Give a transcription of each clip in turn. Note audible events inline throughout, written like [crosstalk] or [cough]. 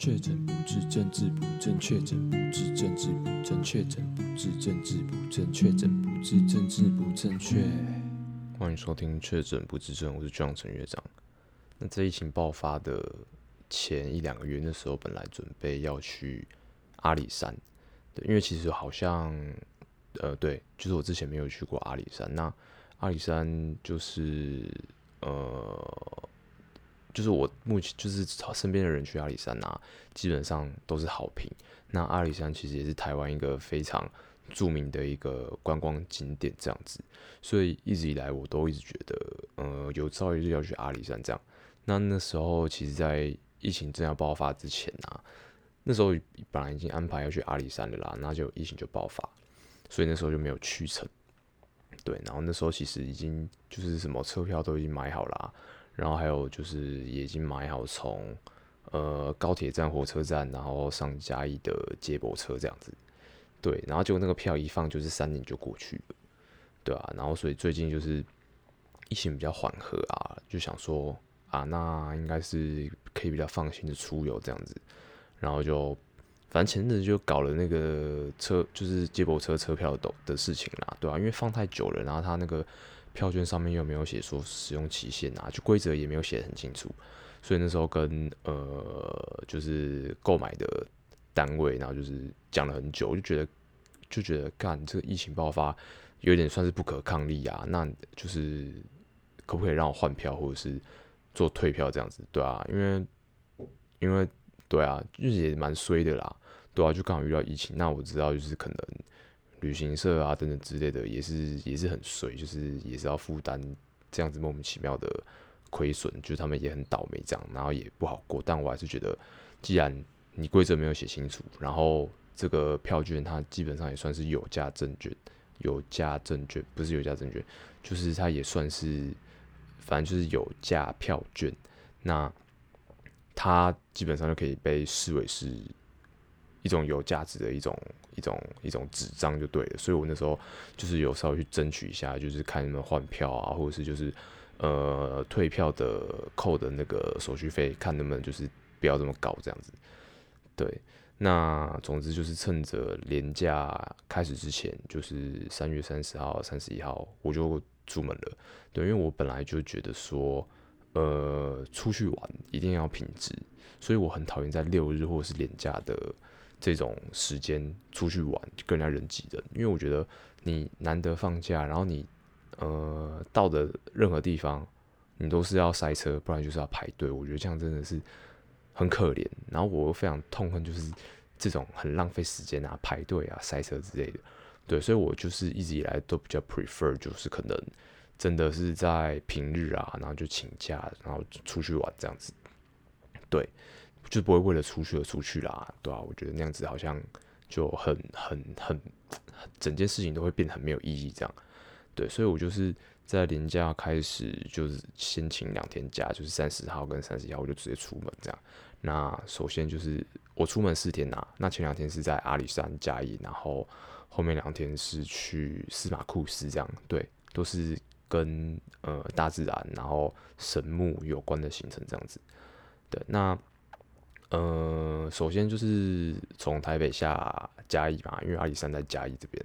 确诊不治，政治不正确；确诊不治，政治不正确；确诊不治，政治不正确；确诊不治，政治不正确。欢迎收听《确诊不治症》，我是 John 陈乐长。那在疫情爆发的前一两个月，那时候本来准备要去阿里山，对，因为其实好像，呃，对，就是我之前没有去过阿里山。那阿里山就是，呃。就是我目前就是身边的人去阿里山啊，基本上都是好评。那阿里山其实也是台湾一个非常著名的一个观光景点，这样子。所以一直以来我都一直觉得，呃，有朝一日要去阿里山这样。那那时候其实，在疫情正要爆发之前啊，那时候本来已经安排要去阿里山的啦，那就疫情就爆发，所以那时候就没有去成。对，然后那时候其实已经就是什么车票都已经买好啦。然后还有就是也已经买好从呃高铁站、火车站，然后上嘉义的接驳车这样子，对，然后结果那个票一放就是三年就过去了，对啊，然后所以最近就是疫情比较缓和啊，就想说啊，那应该是可以比较放心的出游这样子，然后就反正前阵子就搞了那个车就是接驳车车票的的事情啦，对啊，因为放太久了，然后他那个。票券上面又没有写说使用期限啊，就规则也没有写很清楚，所以那时候跟呃就是购买的单位，然后就是讲了很久，就觉得就觉得干这个疫情爆发有点算是不可抗力啊，那就是可不可以让我换票或者是做退票这样子，对啊，因为因为对啊，日子也蛮衰的啦，对啊，就刚好遇到疫情，那我知道就是可能。旅行社啊，等等之类的，也是也是很衰，就是也是要负担这样子莫名其妙的亏损，就是他们也很倒霉这样，然后也不好过。但我还是觉得，既然你规则没有写清楚，然后这个票券它基本上也算是有价证券，有价证券不是有价证券，就是它也算是，反正就是有价票券，那它基本上就可以被视为是。一种有价值的一种一种一种纸张就对了，所以我那时候就是有稍微去争取一下，就是看能不能换票啊，或者是就是呃退票的扣的那个手续费，看能不能就是不要这么高这样子。对，那总之就是趁着连假开始之前，就是三月三十号、三十一号我就出门了。对，因为我本来就觉得说，呃，出去玩一定要品质，所以我很讨厌在六日或者是连假的。这种时间出去玩就更加人挤人，因为我觉得你难得放假，然后你呃到的任何地方，你都是要塞车，不然就是要排队。我觉得这样真的是很可怜。然后我又非常痛恨就是这种很浪费时间啊，排队啊，塞车之类的。对，所以我就是一直以来都比较 prefer，就是可能真的是在平日啊，然后就请假，然后出去玩这样子。对。就不会为了出去而出去啦，对啊，我觉得那样子好像就很很很，整件事情都会变得很没有意义，这样。对，所以我就是在连假开始，就是先请两天假，就是三十号跟三十一号，我就直接出门这样。那首先就是我出门四天呐，那前两天是在阿里山嘉义，然后后面两天是去司马库斯这样，对，都是跟呃大自然然后神木有关的行程这样子。对，那。呃，首先就是从台北下嘉义吧，因为阿里山在嘉义这边，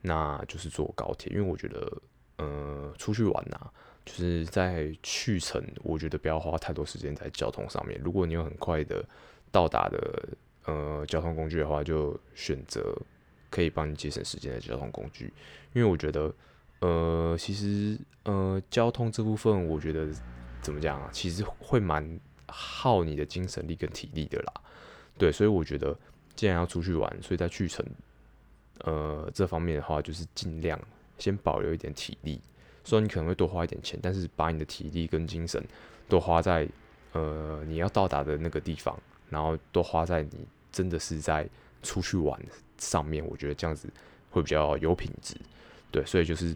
那就是坐高铁。因为我觉得，呃，出去玩呐、就是在去程，我觉得不要花太多时间在交通上面。如果你有很快的到达的呃交通工具的话，就选择可以帮你节省时间的交通工具。因为我觉得，呃，其实呃交通这部分，我觉得怎么讲啊，其实会蛮。耗你的精神力跟体力的啦，对，所以我觉得既然要出去玩，所以在去程，呃，这方面的话，就是尽量先保留一点体力。虽然你可能会多花一点钱，但是把你的体力跟精神都花在呃你要到达的那个地方，然后都花在你真的是在出去玩上面，我觉得这样子会比较有品质。对，所以就是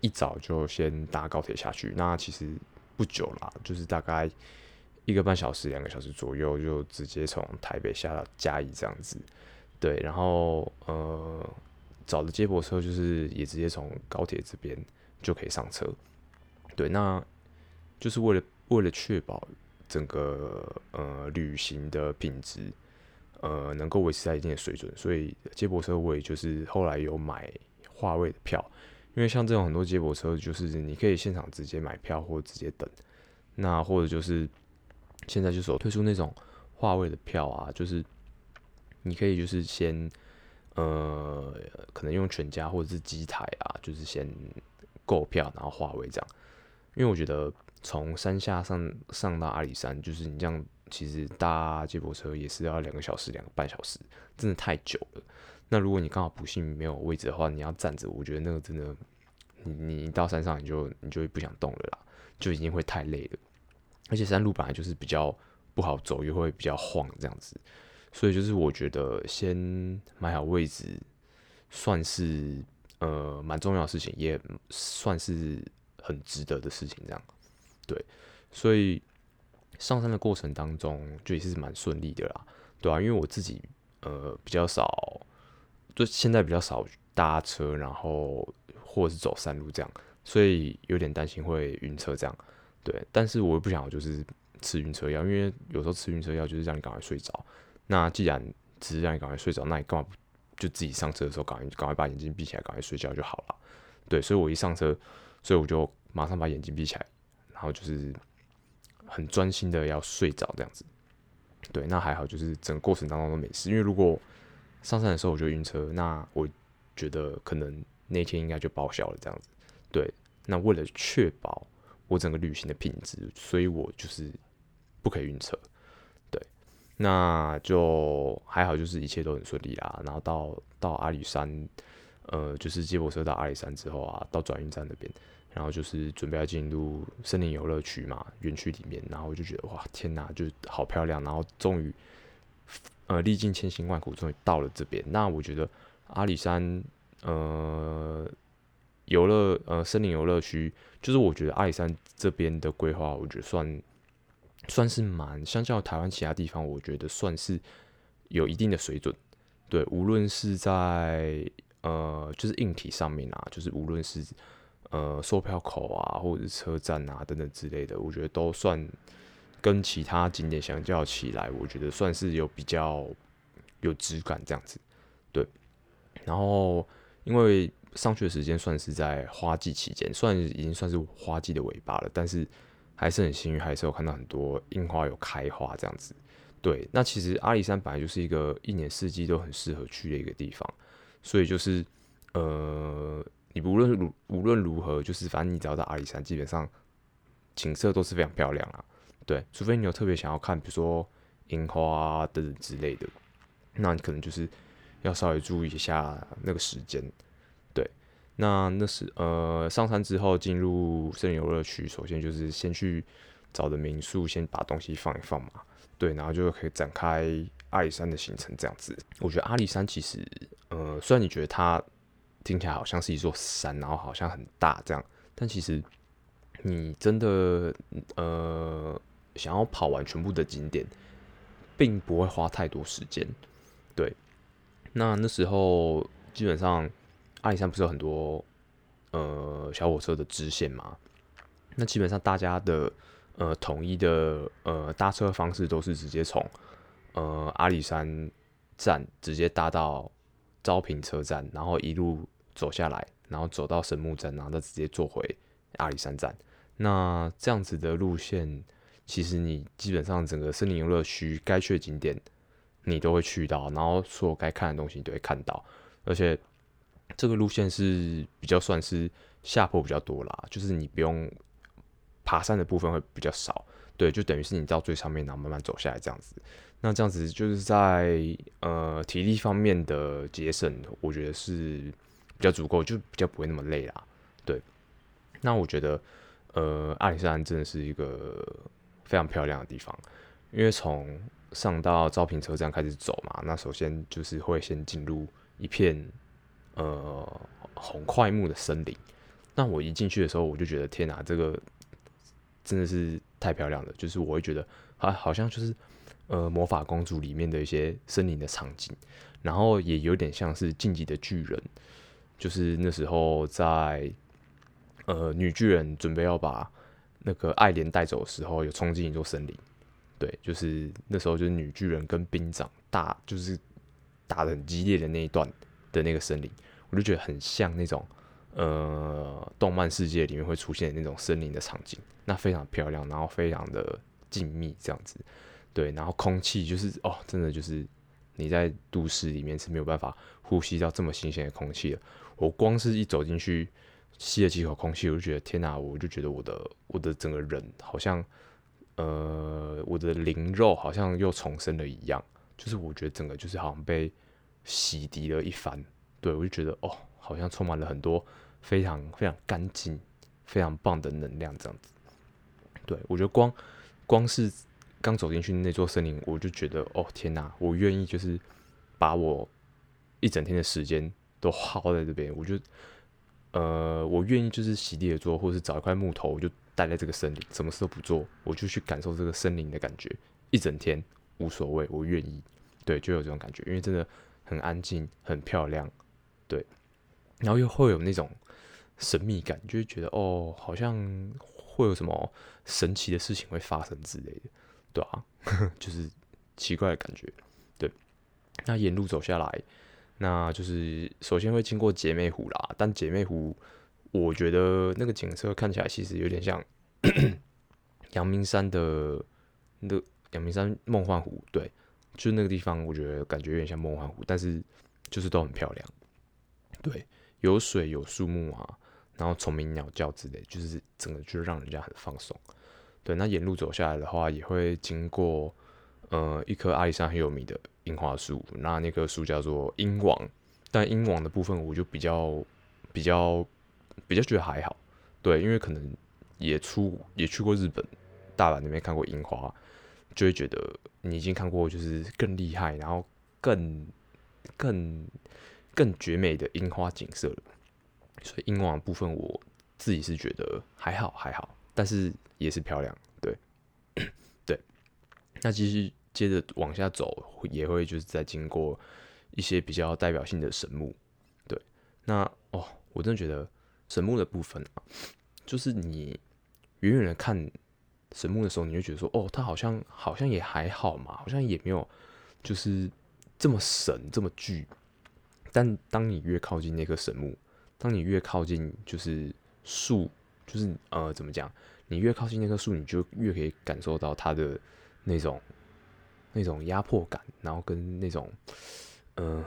一早就先搭高铁下去，那其实不久啦，就是大概。一个半小时、两个小时左右，就直接从台北下到嘉义这样子，对，然后呃找的接驳车就是也直接从高铁这边就可以上车，对，那就是为了为了确保整个呃旅行的品质呃能够维持在一定的水准，所以接驳车我也就是后来有买划位的票，因为像这种很多接驳车就是你可以现场直接买票或直接等，那或者就是现在就是有推出那种划位的票啊，就是你可以就是先呃可能用全家或者是机台啊，就是先购票然后划位这样。因为我觉得从山下上上到阿里山，就是你这样其实搭接驳车也是要两个小时、两个半小时，真的太久了。那如果你刚好不幸没有位置的话，你要站着，我觉得那个真的，你你到山上你就你就不想动了啦，就已经会太累了。而且山路本来就是比较不好走，又会比较晃这样子，所以就是我觉得先买好位置，算是呃蛮重要的事情，也算是。很值得的事情，这样，对，所以上山的过程当中就也是蛮顺利的啦，对啊，因为我自己呃比较少，就现在比较少搭车，然后或者是走山路这样，所以有点担心会晕车这样，对，但是我又不想就是吃晕车药，因为有时候吃晕车药就是让你赶快睡着，那既然只是让你赶快睡着，那你干嘛不就自己上车的时候赶快赶快把眼睛闭起来，赶快睡觉就好了，对，所以我一上车。所以我就马上把眼睛闭起来，然后就是很专心的要睡着这样子。对，那还好，就是整个过程当中都没事。因为如果上山的时候我就晕车，那我觉得可能那天应该就报销了这样子。对，那为了确保我整个旅行的品质，所以我就是不可以晕车。对，那就还好，就是一切都很顺利啦。然后到到阿里山，呃，就是接驳车到阿里山之后啊，到转运站那边。然后就是准备要进入森林游乐区嘛，园区里面，然后我就觉得哇，天哪，就是好漂亮！然后终于，呃，历尽千辛万苦，终于到了这边。那我觉得阿里山，呃，游乐，呃，森林游乐区，就是我觉得阿里山这边的规划，我觉得算算是蛮，相较台湾其他地方，我觉得算是有一定的水准。对，无论是在呃，就是硬体上面啊，就是无论是。呃，售票口啊，或者车站啊，等等之类的，我觉得都算跟其他景点相较起来，我觉得算是有比较有质感这样子。对，然后因为上去的时间算是在花季期间，算已经算是花季的尾巴了，但是还是很幸运，还是有看到很多樱花有开花这样子。对，那其实阿里山本来就是一个一年四季都很适合去的一个地方，所以就是呃。你无论如无论如何，就是反正你只要到阿里山，基本上景色都是非常漂亮啊。对，除非你有特别想要看，比如说樱花啊等等之类的，那你可能就是要稍微注意一下那个时间。那那是呃上山之后进入森林游乐区，首先就是先去找的民宿，先把东西放一放嘛。对，然后就可以展开阿里山的行程这样子。我觉得阿里山其实呃，虽然你觉得它。听起来好像是一座山，然后好像很大这样，但其实你真的呃想要跑完全部的景点，并不会花太多时间。对，那那时候基本上阿里山不是有很多呃小火车的支线吗？那基本上大家的呃统一的呃搭车方式都是直接从呃阿里山站直接搭到昭平车站，然后一路。走下来，然后走到神木站，然后再直接坐回阿里山站。那这样子的路线，其实你基本上整个森林游乐区该去的景点，你都会去到，然后所有该看的东西你都会看到。而且这个路线是比较算是下坡比较多啦，就是你不用爬山的部分会比较少。对，就等于是你到最上面，然后慢慢走下来这样子。那这样子就是在呃体力方面的节省，我觉得是。比较足够，就比较不会那么累啦。对，那我觉得，呃，阿里山真的是一个非常漂亮的地方，因为从上到昭平车站开始走嘛，那首先就是会先进入一片呃红桧木的森林。那我一进去的时候，我就觉得天哪，这个真的是太漂亮了，就是我会觉得啊，好像就是呃魔法公主里面的一些森林的场景，然后也有点像是进击的巨人。就是那时候在，呃，女巨人准备要把那个爱莲带走的时候，有冲进一座森林，对，就是那时候就是女巨人跟兵长大，就是打得很激烈的那一段的那个森林，我就觉得很像那种呃动漫世界里面会出现的那种森林的场景，那非常漂亮，然后非常的静谧这样子，对，然后空气就是哦，真的就是你在都市里面是没有办法呼吸到这么新鲜的空气的，我光是一走进去吸了几口空气，我就觉得天哪，我就觉得我的我的整个人好像。呃，我的灵肉好像又重生了一样，就是我觉得整个就是好像被洗涤了一番，对，我就觉得哦，好像充满了很多非常非常干净、非常棒的能量这样子。对，我觉得光光是刚走进去那座森林，我就觉得哦天哪，我愿意就是把我一整天的时间都耗在这边，我就呃，我愿意就是席地而坐，或者是找一块木头，我就。待在这个森林，什么事都不做，我就去感受这个森林的感觉，一整天无所谓，我愿意，对，就有这种感觉，因为真的很安静，很漂亮，对，然后又会有那种神秘感，就会觉得哦，好像会有什么神奇的事情会发生之类的，对啊，[laughs] 就是奇怪的感觉，对。那沿路走下来，那就是首先会经过姐妹湖啦，但姐妹湖。我觉得那个景色看起来其实有点像 [coughs] 阳明山的那阳明山梦幻湖，对，就那个地方，我觉得感觉有点像梦幻湖，但是就是都很漂亮，对，有水有树木啊，然后虫鸣鸟叫之类，就是整个就让人家很放松。对，那沿路走下来的话，也会经过呃一棵阿里山很有名的樱花树，那那棵树叫做樱王，但樱王的部分我就比较比较。比较觉得还好，对，因为可能也出也去过日本大阪那边看过樱花，就会觉得你已经看过就是更厉害，然后更更更绝美的樱花景色了。所以樱花部分我自己是觉得还好还好，但是也是漂亮，对 [coughs] 对。那其实接着往下走，也会就是再经过一些比较代表性的神木，对。那哦，我真的觉得。神木的部分啊，就是你远远的看神木的时候，你就觉得说，哦，它好像好像也还好嘛，好像也没有就是这么神这么巨。但当你越靠近那棵神木，当你越靠近就是树，就是呃怎么讲，你越靠近那棵树，你就越可以感受到它的那种那种压迫感，然后跟那种呃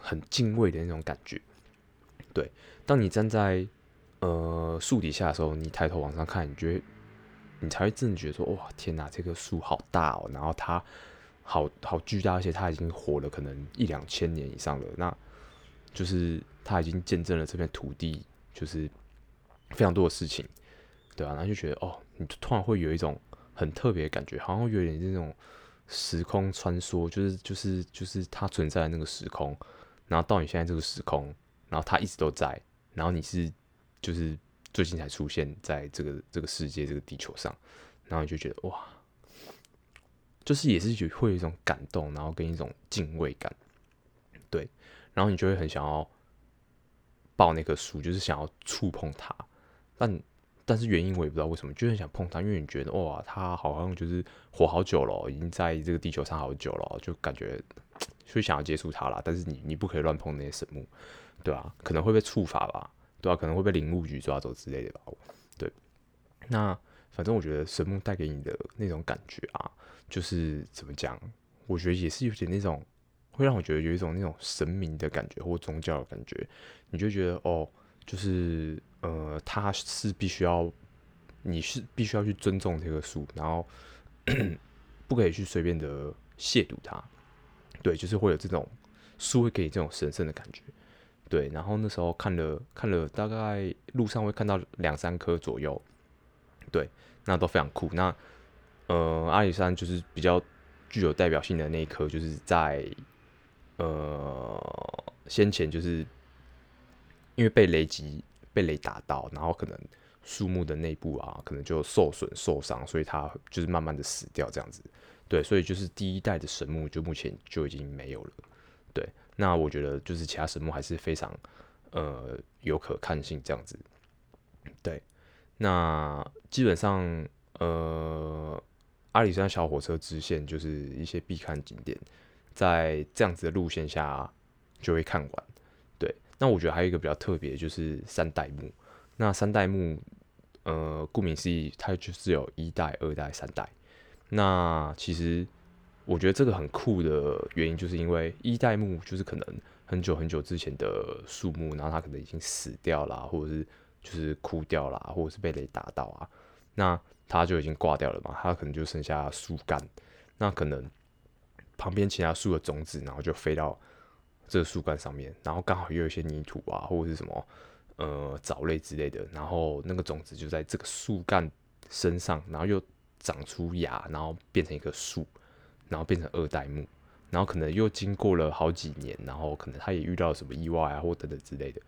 很敬畏的那种感觉。对，当你站在呃，树底下的时候，你抬头往上看，你觉得你才会真的觉得说，哇，天哪，这棵树好大哦，然后它好好巨大，而且它已经活了可能一两千年以上了，那就是它已经见证了这片土地就是非常多的事情，对啊，然后就觉得哦，你突然会有一种很特别的感觉，好像有点这种时空穿梭，就是就是就是它存在的那个时空，然后到你现在这个时空，然后它一直都在，然后你是。就是最近才出现在这个这个世界这个地球上，然后你就觉得哇，就是也是会有一种感动，然后跟一种敬畏感，对，然后你就会很想要抱那棵树，就是想要触碰它，但但是原因我也不知道为什么，就很想碰它，因为你觉得哇，它好像就是活好久了，已经在这个地球上好久了，就感觉 [tsk] 就想要接触它了，但是你你不可以乱碰那些神木，对啊，可能会被触发吧。对啊，可能会被林务局抓走之类的吧。对，那反正我觉得神木带给你的那种感觉啊，就是怎么讲？我觉得也是有点那种，会让我觉得有一种那种神明的感觉或宗教的感觉。你就觉得哦，就是呃，他是必须要，你是必须要去尊重这棵树，然后 [coughs] 不可以去随便的亵渎它。对，就是会有这种树会给你这种神圣的感觉。对，然后那时候看了看了，大概路上会看到两三棵左右，对，那都非常酷。那呃，阿里山就是比较具有代表性的那一棵，就是在呃先前就是因为被雷击被雷打到，然后可能树木的内部啊，可能就受损受伤，所以它就是慢慢的死掉这样子。对，所以就是第一代的神木就目前就已经没有了。对。那我觉得就是其他神木还是非常，呃，有可看性这样子。对，那基本上，呃，阿里山小火车支线就是一些必看景点，在这样子的路线下就会看完。对，那我觉得还有一个比较特别，就是三代目。那三代目，呃，顾名思义，它就是有一代、二代、三代。那其实我觉得这个很酷的原因，就是因为一代目就是可能很久很久之前的树木，然后它可能已经死掉了，或者是就是枯掉了，或者是被雷打到啊，那它就已经挂掉了嘛，它可能就剩下树干，那可能旁边其他树的种子，然后就飞到这个树干上面，然后刚好又有一些泥土啊，或者是什么呃藻类之类的，然后那个种子就在这个树干身上，然后又长出芽，然后变成一棵树，然后变成二代目，然后可能又经过了好几年，然后可能他也遇到什么意外啊，或等等之类的，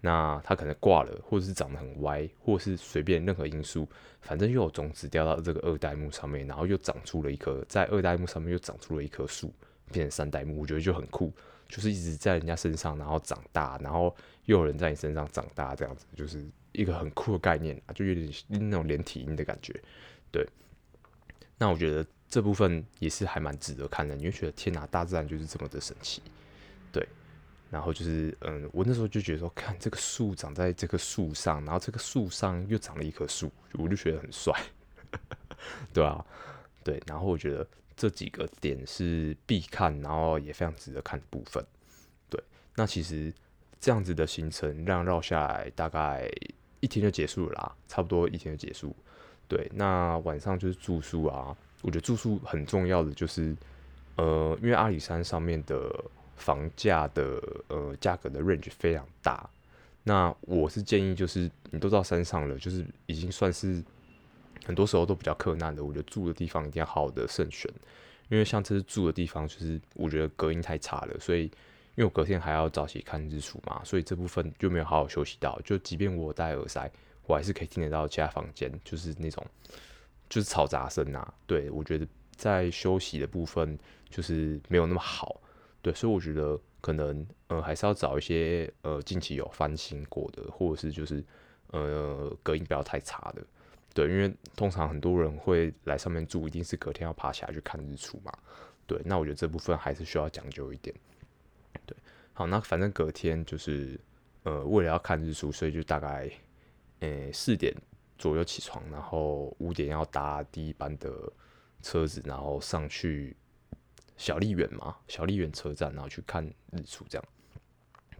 那他可能挂了，或者是长得很歪，或者是随便任何因素，反正又有种子掉到这个二代目上面，然后又长出了一棵，在二代目上面又长出了一棵树，变成三代目，我觉得就很酷，就是一直在人家身上然后长大，然后又有人在你身上长大，这样子就是一个很酷的概念啊，就有点那种连体婴的感觉，对。那我觉得这部分也是还蛮值得看的，你会觉得天哪，大自然就是这么的神奇，对。然后就是，嗯，我那时候就觉得说，看这个树长在这棵树上，然后这个树上又长了一棵树，我就觉得很帅，[laughs] 对啊，对。然后我觉得这几个点是必看，然后也非常值得看的部分，对。那其实这样子的行程，让绕下来大概一天就结束了啦，差不多一天就结束。对，那晚上就是住宿啊。我觉得住宿很重要的就是，呃，因为阿里山上面的房价的呃价格的 range 非常大。那我是建议，就是你都到山上了，就是已经算是很多时候都比较困难的。我觉得住的地方一定要好好的慎选，因为像这次住的地方，就是我觉得隔音太差了，所以因为我隔天还要早起看日出嘛，所以这部分就没有好好休息到。就即便我戴耳塞。我还是可以听得到其他房间，就是那种就是嘈杂声啊。对，我觉得在休息的部分就是没有那么好，对，所以我觉得可能呃还是要找一些呃近期有翻新过的，或者是就是呃隔音不要太差的，对，因为通常很多人会来上面住，一定是隔天要爬起来去看日出嘛，对，那我觉得这部分还是需要讲究一点，对，好，那反正隔天就是呃为了要看日出，所以就大概。诶，四点左右起床，然后五点要搭第一班的车子，然后上去小丽园嘛，小丽园车站，然后去看日出，这样。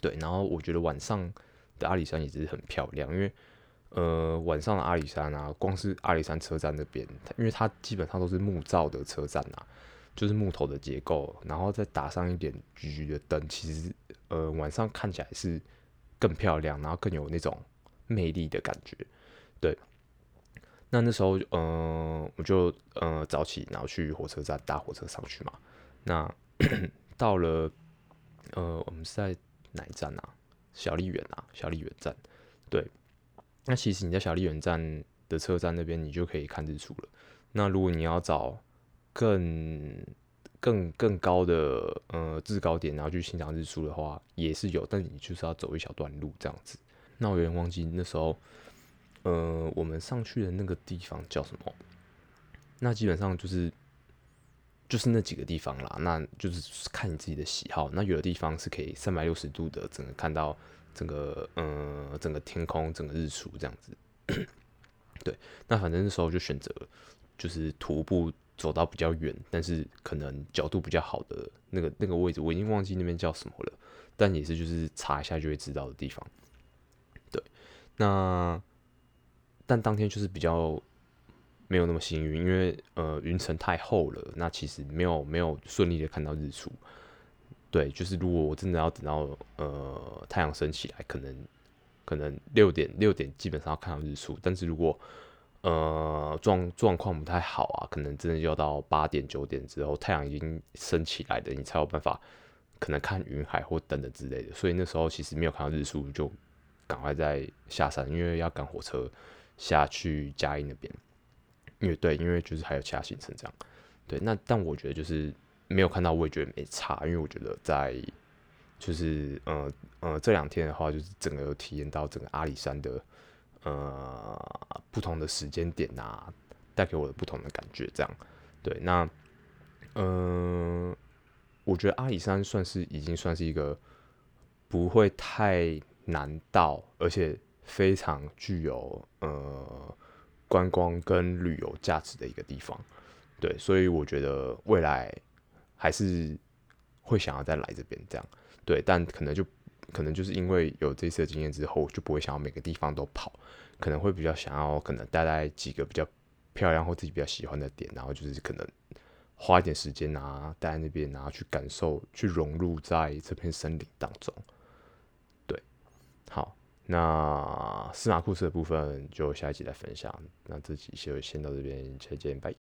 对，然后我觉得晚上的阿里山也是很漂亮，因为呃晚上的阿里山啊，光是阿里山车站那边，因为它基本上都是木造的车站啊，就是木头的结构，然后再打上一点橘橘的灯，其实呃晚上看起来是更漂亮，然后更有那种。魅力的感觉，对。那那时候，嗯、我就呃早起，然后去火车站搭火车上去嘛。那 [coughs] 到了，呃，我们是在哪一站啊？小笠原啊，小笠原站。对。那其实你在小笠原站的车站那边，你就可以看日出了。那如果你要找更更更高的呃制高点，然后去欣赏日出的话，也是有，但你就是要走一小段路这样子。那我有点忘记那时候，呃，我们上去的那个地方叫什么？那基本上就是就是那几个地方啦。那就是看你自己的喜好。那有的地方是可以三百六十度的整个看到整个呃整个天空、整个日出这样子。[clears throat] 对，那反正那时候就选择就是徒步走到比较远，但是可能角度比较好的那个那个位置，我已经忘记那边叫什么了，但也是就是查一下就会知道的地方。对那，但当天就是比较没有那么幸运，因为呃云层太厚了，那其实没有没有顺利的看到日出。对，就是如果我真的要等到呃太阳升起来，可能可能六点六点基本上要看到日出，但是如果呃状状况不太好啊，可能真的要到八点九点之后太阳已经升起来的，你才有办法可能看云海或等等之类的。所以那时候其实没有看到日出就。赶快再下山，因为要赶火车下去嘉义那边。因为对，因为就是还有其他行程这样。对，那但我觉得就是没有看到，我也觉得没差，因为我觉得在就是呃呃这两天的话，就是整个有体验到整个阿里山的呃不同的时间点啊，带给我的不同的感觉这样。对，那嗯、我觉得阿里山算是已经算是一个不会太难到，而且非常具有呃观光跟旅游价值的一个地方。对，所以我觉得未来还是会想要再来这边这样。对，但可能就可能就是因为有这次的经验之后，就不会想要每个地方都跑，可能会比较想要可能待在几个比较漂亮或自己比较喜欢的点，然后就是可能花一点时间啊，待在那边，然后去感受、去融入在这片森林当中。对，好，那司马库斯的部分就下一集来分享。那这集就先到这边，再见，拜。